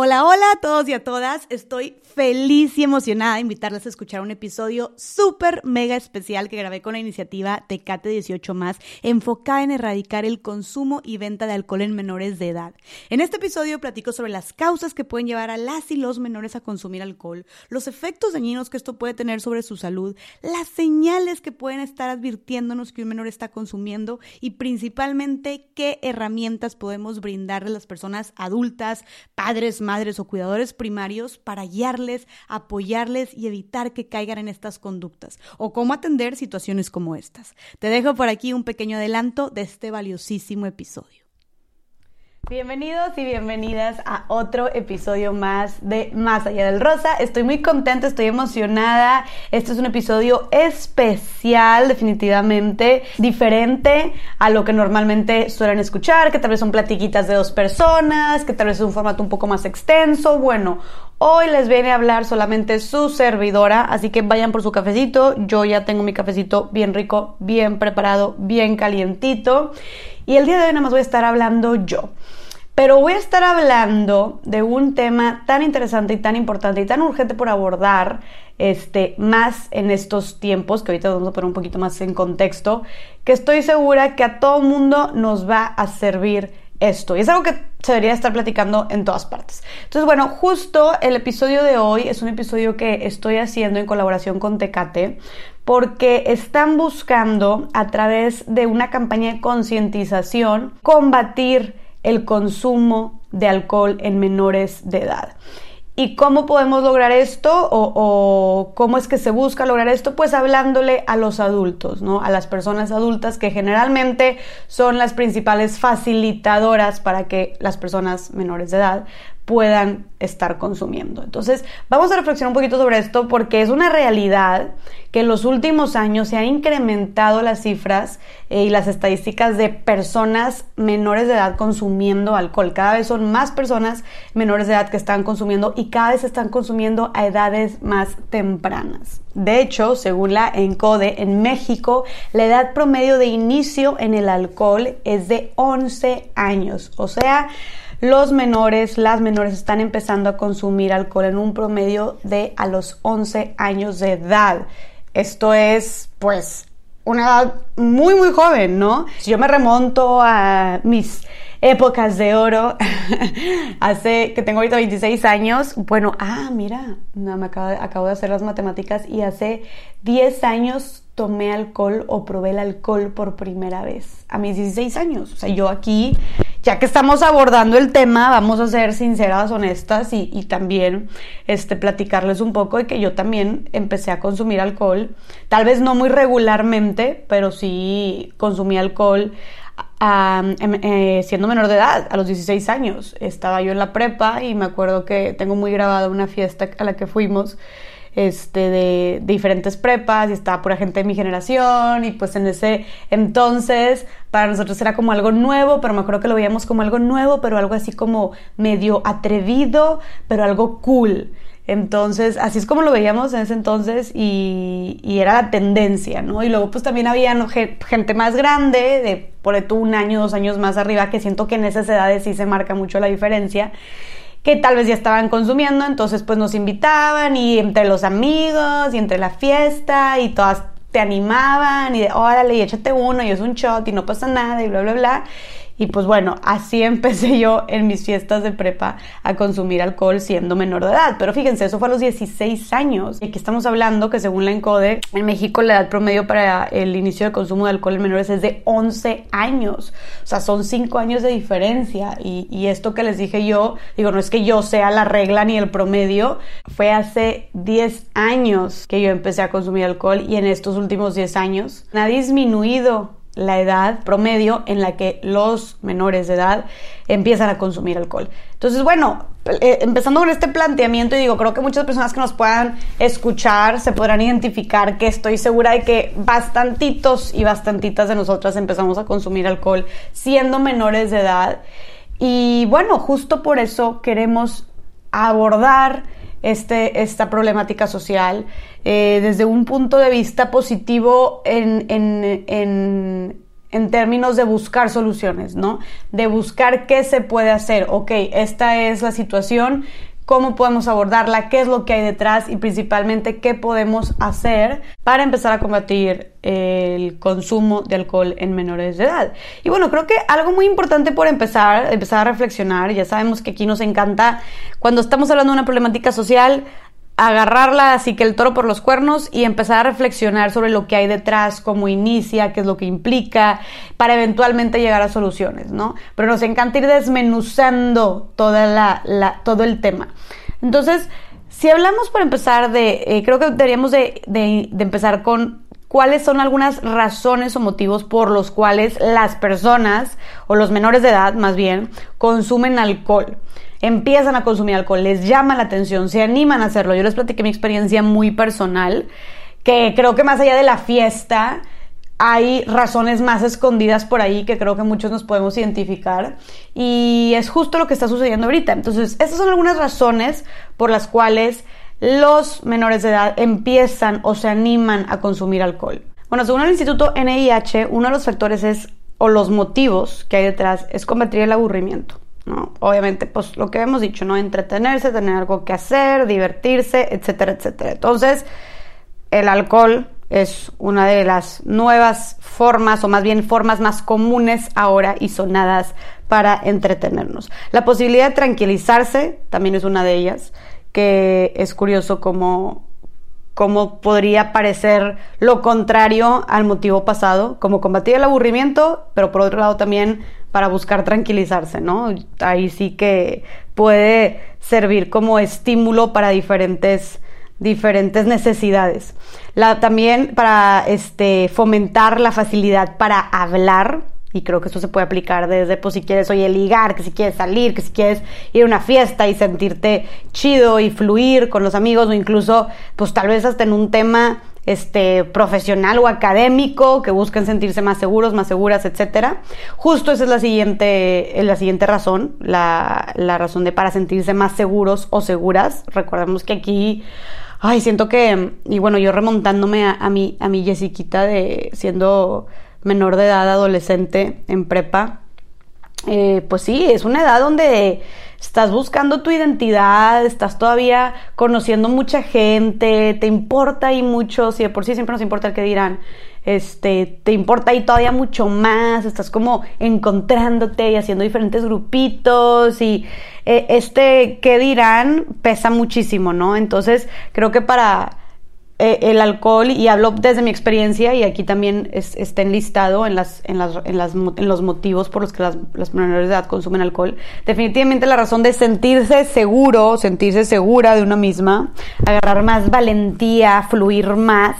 Hola, hola a todos y a todas. Estoy feliz y emocionada de invitarles a escuchar un episodio súper mega especial que grabé con la iniciativa Tecate 18 más, enfocada en erradicar el consumo y venta de alcohol en menores de edad. En este episodio platico sobre las causas que pueden llevar a las y los menores a consumir alcohol, los efectos dañinos que esto puede tener sobre su salud, las señales que pueden estar advirtiéndonos que un menor está consumiendo y principalmente qué herramientas podemos brindarle a las personas adultas, padres, madres o cuidadores primarios para guiarles, apoyarles y evitar que caigan en estas conductas o cómo atender situaciones como estas. Te dejo por aquí un pequeño adelanto de este valiosísimo episodio. Bienvenidos y bienvenidas a otro episodio más de Más allá del rosa. Estoy muy contenta, estoy emocionada. Este es un episodio especial, definitivamente diferente a lo que normalmente suelen escuchar, que tal vez son platiquitas de dos personas, que tal vez es un formato un poco más extenso. Bueno, hoy les viene a hablar solamente su servidora, así que vayan por su cafecito. Yo ya tengo mi cafecito bien rico, bien preparado, bien calientito. Y el día de hoy nada más voy a estar hablando yo. Pero voy a estar hablando de un tema tan interesante y tan importante y tan urgente por abordar, este, más en estos tiempos, que ahorita vamos a poner un poquito más en contexto, que estoy segura que a todo mundo nos va a servir esto. Y es algo que se debería estar platicando en todas partes. Entonces, bueno, justo el episodio de hoy es un episodio que estoy haciendo en colaboración con Tecate porque están buscando a través de una campaña de concientización combatir el consumo de alcohol en menores de edad. ¿Y cómo podemos lograr esto o, cómo es que se busca lograr esto? Pues hablándole a los adultos, ¿no? A las personas adultas que generalmente son las principales facilitadoras para que las personas menores de edad puedan estar consumiendo. Entonces, vamos a reflexionar un poquito sobre esto porque es una realidad que en los últimos años se han incrementado las cifras eh, y las estadísticas de personas menores de edad consumiendo alcohol. Cada vez son más personas menores de edad que están consumiendo y cada vez están consumiendo a edades más tempranas. De hecho, según la ENCODE, en México la edad promedio de inicio en el alcohol es de 11 años. O sea, los menores, las menores están empezando a consumir alcohol en un promedio de a los 11 años de edad. Esto es, pues, una edad muy, muy joven, ¿no? Si yo me remonto a mis épocas de oro, hace que tengo ahorita 26 años, bueno, ah, mira, no, me acabo, acabo de hacer las matemáticas y hace 10 años tomé alcohol o probé el alcohol por primera vez, a mis 16 años. O sea, yo aquí ya que estamos abordando el tema, vamos a ser sinceras, honestas y, también este, platicarles un poco de que yo también empecé a consumir alcohol, tal vez no muy regularmente, pero sí consumí alcohol em, eh, siendo menor de edad, a los 16 años. Estaba yo en la prepa y me acuerdo que tengo muy grabada una fiesta a la que fuimos este, de, diferentes prepas y estaba pura gente de mi generación y pues en ese entonces para nosotros era como algo nuevo, pero me acuerdo que lo veíamos como algo nuevo, pero algo así como medio atrevido, pero algo cool. Entonces, así es como lo veíamos en ese entonces y, era la tendencia, ¿no? Y luego pues también había gente más grande, de por tú un año, dos años más arriba, que siento que en esas edades sí se marca mucho la diferencia que tal vez ya estaban consumiendo, entonces pues nos invitaban y entre los amigos y entre la fiesta y todas te animaban y de órale y échate uno y es un shot y no pasa nada y bla bla bla. Y pues bueno, así empecé yo en mis fiestas de prepa a consumir alcohol siendo menor de edad. Pero fíjense, eso fue a los 16 años. Y aquí estamos hablando que según la ENCODE, en México la edad promedio para el inicio del consumo de alcohol en menores es de 11 años. O sea, son 5 años de diferencia. Y, y esto que les dije yo, digo, no es que yo sea la regla ni el promedio, fue hace 10 años que yo empecé a consumir alcohol y en estos últimos 10 años ha disminuido la edad promedio en la que los menores de edad empiezan a consumir alcohol. Entonces, bueno, eh, empezando con este planteamiento, y digo, creo que muchas personas que nos puedan escuchar se podrán identificar que estoy segura de que bastantitos y bastantitas de nosotras empezamos a consumir alcohol siendo menores de edad. Y bueno, justo por eso queremos abordar este, esta problemática social eh, desde un punto de vista positivo en, en términos de buscar soluciones, ¿no? De buscar qué se puede hacer. Ok, esta es la situación, cómo podemos abordarla, qué es lo que hay detrás y principalmente qué podemos hacer para empezar a combatir el consumo de alcohol en menores de edad. Y bueno, creo que algo muy importante por empezar, empezar a reflexionar, ya sabemos que aquí nos encanta cuando estamos hablando de una problemática social, agarrarla así que el toro por los cuernos y empezar a reflexionar sobre lo que hay detrás, cómo inicia, qué es lo que implica, para eventualmente llegar a soluciones, ¿no? Pero nos encanta ir desmenuzando toda la, todo el tema. Entonces, si hablamos por empezar de, eh, creo que deberíamos de, de empezar con cuáles son algunas razones o motivos por los cuales las personas, o los menores de edad más bien, consumen alcohol empiezan a consumir alcohol, les llama la atención, se animan a hacerlo. Yo les platiqué mi experiencia muy personal, que creo que más allá de la fiesta, hay razones más escondidas por ahí que creo que muchos nos podemos identificar y es justo lo que está sucediendo ahorita. Entonces, estas son algunas razones por las cuales los menores de edad empiezan o se animan a consumir alcohol. Bueno, según el Instituto NIH, uno de los factores es, o los motivos que hay detrás, es combatir el aburrimiento. Obviamente, pues lo que hemos dicho, ¿no? Entretenerse, tener algo que hacer, divertirse, etcétera, etcétera. Entonces, el alcohol es una de las nuevas formas, o más bien formas más comunes ahora y sonadas para entretenernos. La posibilidad de tranquilizarse también es una de ellas, que es curioso como cómo podría parecer lo contrario al motivo pasado, como combatir el aburrimiento, pero por otro lado también para buscar tranquilizarse, ¿no? Ahí sí que puede servir como estímulo para diferentes diferentes necesidades. La, también para este, fomentar la facilidad para hablar, y creo que eso se puede aplicar desde, pues si quieres, oye, ligar, que si quieres salir, que si quieres ir a una fiesta y sentirte chido y fluir con los amigos, o incluso, pues tal vez hasta en un tema este, profesional o académico, que buscan sentirse más seguros, más seguras, etcétera. Justo esa es la siguiente, la siguiente razón, la, la razón de para sentirse más seguros o seguras. Recordemos que aquí, ay, siento que, y bueno, yo remontándome a, a mi, a mi Jessiquita de siendo menor de edad, adolescente, en prepa, eh, pues sí, es una edad donde estás buscando tu identidad, estás todavía conociendo mucha gente, te importa y mucho, si de por sí siempre nos importa el que dirán, este, te importa y todavía mucho más, estás como encontrándote y haciendo diferentes grupitos y eh, este qué dirán pesa muchísimo, ¿no? Entonces creo que para eh, el alcohol, y hablo desde mi experiencia, y aquí también está enlistado en, las, en, las, en, las, en los motivos por los que las, las menores de edad consumen alcohol, definitivamente la razón de sentirse seguro, sentirse segura de una misma, agarrar más valentía, fluir más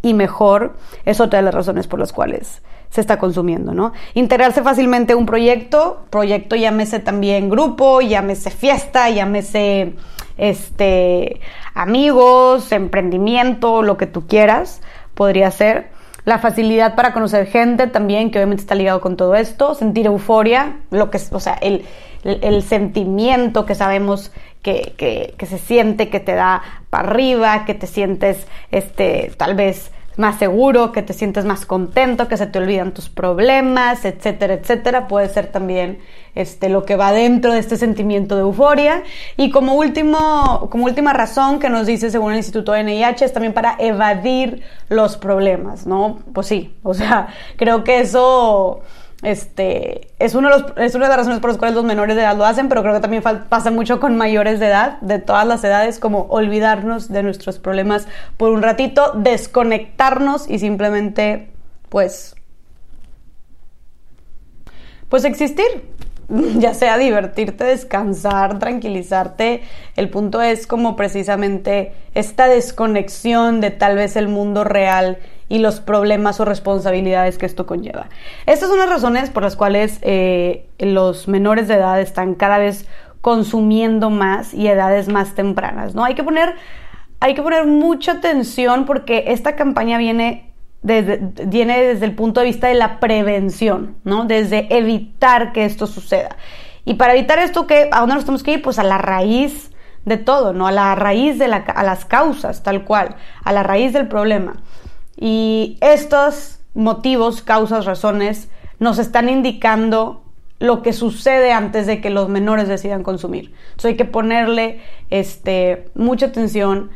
y mejor, es otra de las razones por las cuales se está consumiendo, ¿no? Integrarse fácilmente a un proyecto, proyecto llámese también grupo, llámese fiesta, llámese este amigos, emprendimiento, lo que tú quieras, podría ser. La facilidad para conocer gente también, que obviamente está ligado con todo esto. Sentir euforia, lo que o sea, el, el, sentimiento que sabemos que, que, que, se siente, que te da para arriba, que te sientes, este, tal vez más seguro, que te sientes más contento, que se te olvidan tus problemas, etcétera, etcétera. Puede ser también este, lo que va dentro de este sentimiento de euforia. Y como, último, como última razón que nos dice según el Instituto NIH es también para evadir los problemas, ¿no? Pues sí, o sea, creo que eso este, es, uno de los, es una de las razones por las cuales los menores de edad lo hacen, pero creo que también pasa mucho con mayores de edad, de todas las edades, como olvidarnos de nuestros problemas por un ratito, desconectarnos y simplemente, pues, pues existir. Ya sea divertirte, descansar, tranquilizarte. El punto es como precisamente esta desconexión de tal vez el mundo real y los problemas o responsabilidades que esto conlleva. Estas son las razones por las cuales eh, los menores de edad están cada vez consumiendo más y edades más tempranas, ¿no? Hay que poner, hay que poner mucha atención porque esta campaña viene desde, viene desde el punto de vista de la prevención, ¿no? Desde evitar que esto suceda. Y para evitar esto, ¿qué, ¿a dónde nos tenemos que ir? Pues a la raíz de todo, ¿no? A la raíz de la, a las causas, tal cual, a la raíz del problema. Y estos, motivos, causas, razones nos están indicando lo que sucede antes de que los menores decidan consumir. Entonces hay que ponerle este, mucha atención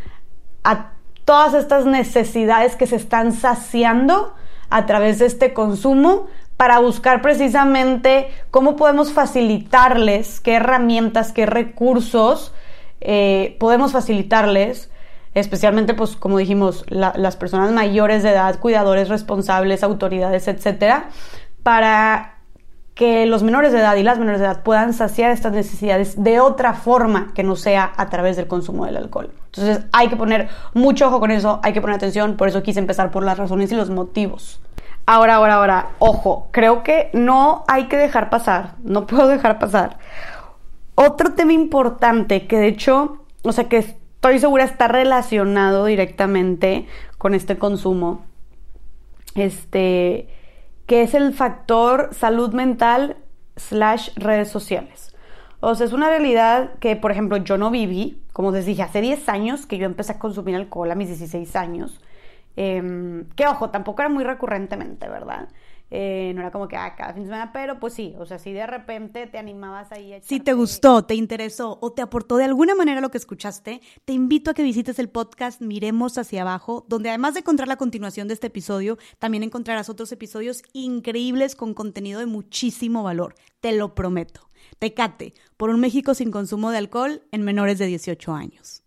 a todas estas necesidades que se están saciando a través de este consumo para buscar precisamente cómo podemos facilitarles, qué herramientas, qué recursos eh, podemos facilitarles, especialmente, pues, como dijimos, las personas mayores de edad, cuidadores responsables, autoridades, etcétera, para que los menores de edad y las menores de edad puedan saciar estas necesidades de otra forma que no sea a través del consumo del alcohol. Entonces hay que poner mucho ojo con eso, hay que poner atención, por eso quise empezar por las razones y los motivos. Ahora, ahora, ahora, ojo, creo que no hay que dejar pasar, no puedo dejar pasar. Otro tema importante que de hecho, o sea que estoy segura está relacionado directamente con este consumo, este que es el factor salud mental slash redes sociales. O sea, es una realidad que, por ejemplo, yo no viví, como les dije, hace 10 años que yo empecé a consumir alcohol a mis 16 años. Em, que ojo, tampoco era muy recurrentemente, ¿verdad? Eh, no era como que ah, cada fin de semana, pero pues sí, o sea, si de repente te animabas ahí a Si te gustó, te interesó o te aportó de alguna manera lo que escuchaste, te invito a que visites el podcast Miremos hacia abajo, donde además de encontrar la continuación de este episodio, también encontrarás otros episodios increíbles con contenido de muchísimo valor, te lo prometo. Tecate, por un México sin consumo de alcohol en menores de 18 años.